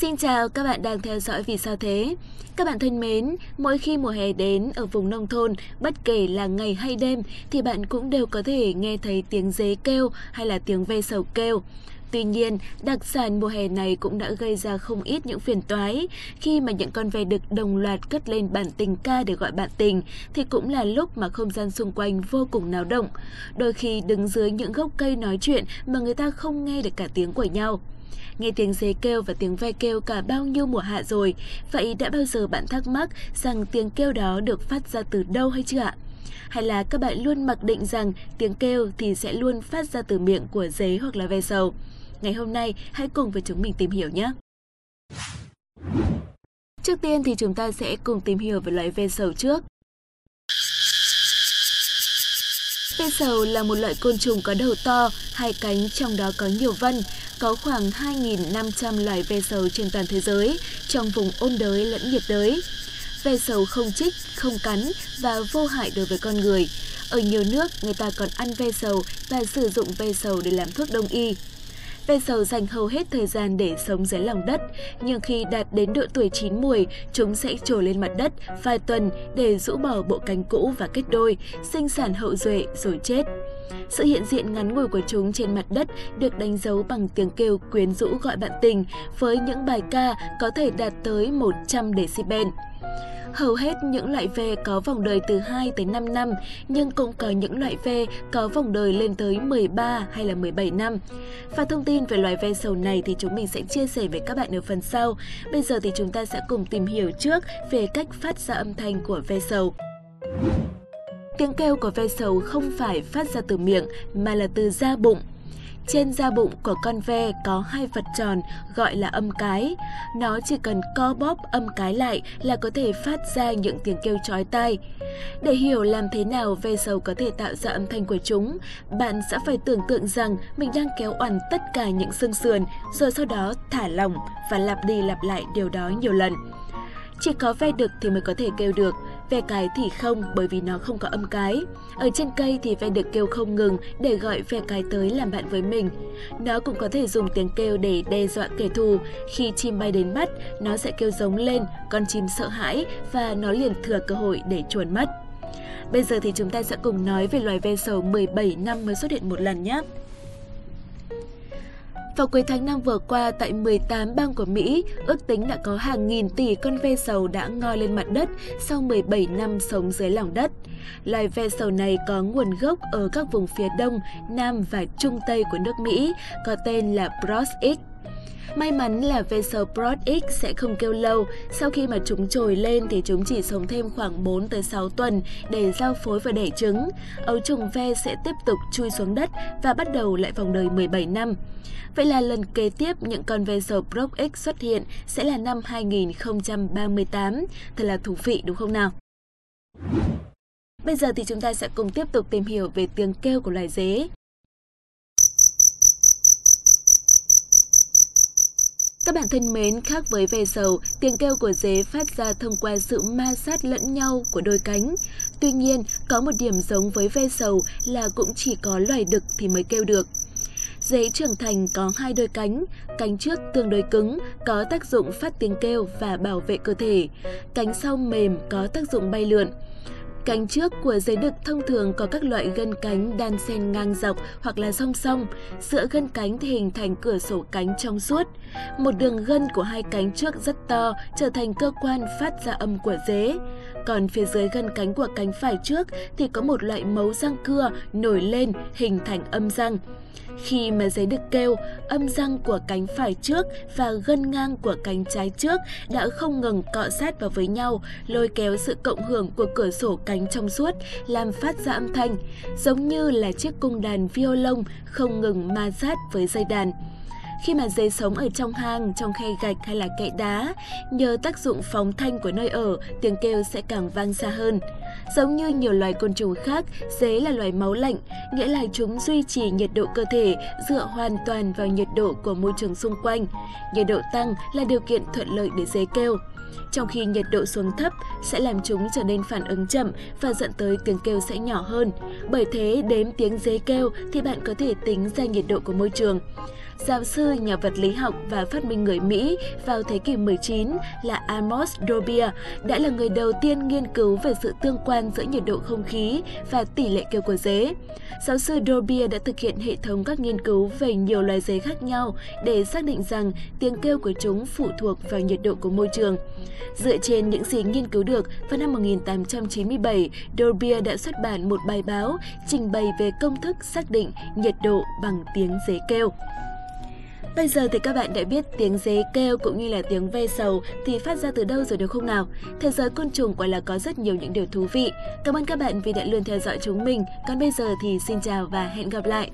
Xin chào các bạn đang theo dõi Vì sao thế? Các bạn thân mến, mỗi khi mùa hè đến ở vùng nông thôn, bất kể là ngày hay đêm thì bạn cũng đều có thể nghe thấy tiếng dế kêu hay là tiếng ve sầu kêu. Tuy nhiên, đặc sản mùa hè này cũng đã gây ra không ít những phiền toái. Khi mà những con ve đực đồng loạt cất lên bản tình ca để gọi bạn tình, thì cũng là lúc mà không gian xung quanh vô cùng náo động. Đôi khi đứng dưới những gốc cây nói chuyện mà người ta không nghe được cả tiếng của nhau. Nghe tiếng dế kêu và tiếng ve kêu cả bao nhiêu mùa hạ rồi, vậy đã bao giờ bạn thắc mắc rằng tiếng kêu đó được phát ra từ đâu hay chưa ạ? Hay là các bạn luôn mặc định rằng tiếng kêu thì sẽ luôn phát ra từ miệng của dế hoặc là ve sầu? Ngày hôm nay, hãy cùng với chúng mình tìm hiểu nhé! Trước tiên thì chúng ta sẽ cùng tìm hiểu về loài ve sầu trước. Ve sầu là một loại côn trùng có đầu to, hai cánh trong đó có nhiều vân, có khoảng 2.500 loài ve sầu trên toàn thế giới, trong vùng ôn đới lẫn nhiệt đới. Ve sầu không chích, không cắn và vô hại đối với con người. Ở nhiều nước, người ta còn ăn ve sầu và sử dụng ve sầu để làm thuốc đông y. Ve sầu dành hầu hết thời gian để sống dưới lòng đất, nhưng khi đạt đến độ tuổi chín mùi, chúng sẽ trồi lên mặt đất vài tuần để rũ bỏ bộ cánh cũ và kết đôi, sinh sản hậu duệ rồi chết. Sự hiện diện ngắn ngủi của chúng trên mặt đất được đánh dấu bằng tiếng kêu quyến rũ gọi bạn tình với những bài ca có thể đạt tới 100 decibel. Hầu hết những loại ve có vòng đời từ 2 tới 5 năm, nhưng cũng có những loại ve có vòng đời lên tới 13 hay là 17 năm. Và thông tin về loài ve sầu này thì chúng mình sẽ chia sẻ với các bạn ở phần sau. Bây giờ thì chúng ta sẽ cùng tìm hiểu trước về cách phát ra âm thanh của ve sầu. Tiếng kêu của ve sầu không phải phát ra từ miệng mà là từ da bụng. Trên da bụng của con ve có hai vật tròn gọi là âm cái. Nó chỉ cần co bóp âm cái lại là có thể phát ra những tiếng kêu chói tai. Để hiểu làm thế nào ve sầu có thể tạo ra âm thanh của chúng, bạn sẽ phải tưởng tượng rằng mình đang kéo oằn tất cả những xương sườn rồi sau đó thả lỏng và lặp đi lặp lại điều đó nhiều lần. Chỉ có ve đực thì mới có thể kêu được, ve cái thì không bởi vì nó không có âm cái. Ở trên cây thì ve được kêu không ngừng để gọi ve cái tới làm bạn với mình. Nó cũng có thể dùng tiếng kêu để đe dọa kẻ thù. Khi chim bay đến mắt, nó sẽ kêu giống lên, con chim sợ hãi và nó liền thừa cơ hội để chuồn mất. Bây giờ thì chúng ta sẽ cùng nói về loài ve sầu 17 năm mới xuất hiện một lần nhé. Vào cuối tháng 5 vừa qua, tại 18 bang của Mỹ, ước tính đã có hàng nghìn tỷ con ve sầu đã ngoi lên mặt đất sau 17 năm sống dưới lòng đất. Loài ve sầu này có nguồn gốc ở các vùng phía đông, nam và trung tây của nước Mỹ, có tên là Bros X. May mắn là ve Broad X sẽ không kêu lâu, sau khi mà chúng trồi lên thì chúng chỉ sống thêm khoảng 4 tới 6 tuần để giao phối và đẻ trứng. Ấu trùng ve sẽ tiếp tục chui xuống đất và bắt đầu lại vòng đời 17 năm. Vậy là lần kế tiếp những con ve Broad X xuất hiện sẽ là năm 2038. Thật là thú vị đúng không nào? Bây giờ thì chúng ta sẽ cùng tiếp tục tìm hiểu về tiếng kêu của loài dế. Các bạn thân mến, khác với ve sầu, tiếng kêu của dế phát ra thông qua sự ma sát lẫn nhau của đôi cánh. Tuy nhiên, có một điểm giống với ve sầu là cũng chỉ có loài đực thì mới kêu được. Dế trưởng thành có hai đôi cánh, cánh trước tương đối cứng, có tác dụng phát tiếng kêu và bảo vệ cơ thể. Cánh sau mềm có tác dụng bay lượn. Cánh trước của giấy đực thông thường có các loại gân cánh đan xen ngang dọc hoặc là song song. Giữa gân cánh thì hình thành cửa sổ cánh trong suốt. Một đường gân của hai cánh trước rất to, trở thành cơ quan phát ra âm của dế. Còn phía dưới gân cánh của cánh phải trước thì có một loại mấu răng cưa nổi lên, hình thành âm răng. Khi mà giấy được kêu, âm răng của cánh phải trước và gân ngang của cánh trái trước đã không ngừng cọ sát vào với nhau, lôi kéo sự cộng hưởng của cửa sổ cánh trong suốt, làm phát ra âm thanh, giống như là chiếc cung đàn violon không ngừng ma sát với dây đàn. Khi mà dế sống ở trong hang, trong khe gạch hay là kẽ đá, nhờ tác dụng phóng thanh của nơi ở, tiếng kêu sẽ càng vang xa hơn. Giống như nhiều loài côn trùng khác, dế là loài máu lạnh, nghĩa là chúng duy trì nhiệt độ cơ thể dựa hoàn toàn vào nhiệt độ của môi trường xung quanh. Nhiệt độ tăng là điều kiện thuận lợi để dế kêu. Trong khi nhiệt độ xuống thấp sẽ làm chúng trở nên phản ứng chậm và dẫn tới tiếng kêu sẽ nhỏ hơn. Bởi thế, đếm tiếng dế kêu thì bạn có thể tính ra nhiệt độ của môi trường giáo sư nhà vật lý học và phát minh người Mỹ vào thế kỷ 19 là Amos Dobia đã là người đầu tiên nghiên cứu về sự tương quan giữa nhiệt độ không khí và tỷ lệ kêu của dế. Giáo sư Dobia đã thực hiện hệ thống các nghiên cứu về nhiều loài dế khác nhau để xác định rằng tiếng kêu của chúng phụ thuộc vào nhiệt độ của môi trường. Dựa trên những gì nghiên cứu được, vào năm 1897, Dobia đã xuất bản một bài báo trình bày về công thức xác định nhiệt độ bằng tiếng dế kêu. Bây giờ thì các bạn đã biết tiếng dế kêu cũng như là tiếng ve sầu thì phát ra từ đâu rồi được không nào? Thế giới côn trùng quả là có rất nhiều những điều thú vị. Cảm ơn các bạn vì đã luôn theo dõi chúng mình. Còn bây giờ thì xin chào và hẹn gặp lại.